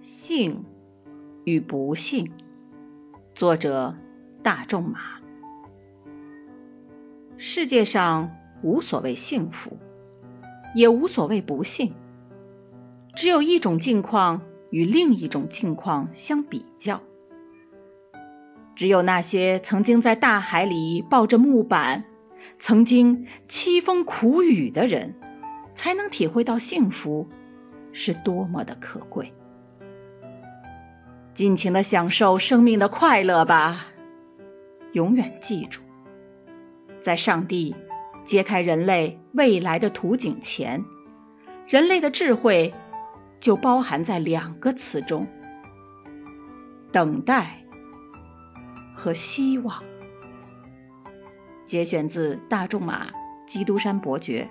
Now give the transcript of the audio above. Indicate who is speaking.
Speaker 1: 幸与不幸，作者大仲马。世界上无所谓幸福，也无所谓不幸，只有一种境况与另一种境况相比较。只有那些曾经在大海里抱着木板，曾经凄风苦雨的人，才能体会到幸福是多么的可贵。尽情的享受生命的快乐吧，永远记住，在上帝揭开人类未来的图景前，人类的智慧就包含在两个词中：等待和希望。节选自大仲马《基督山伯爵》。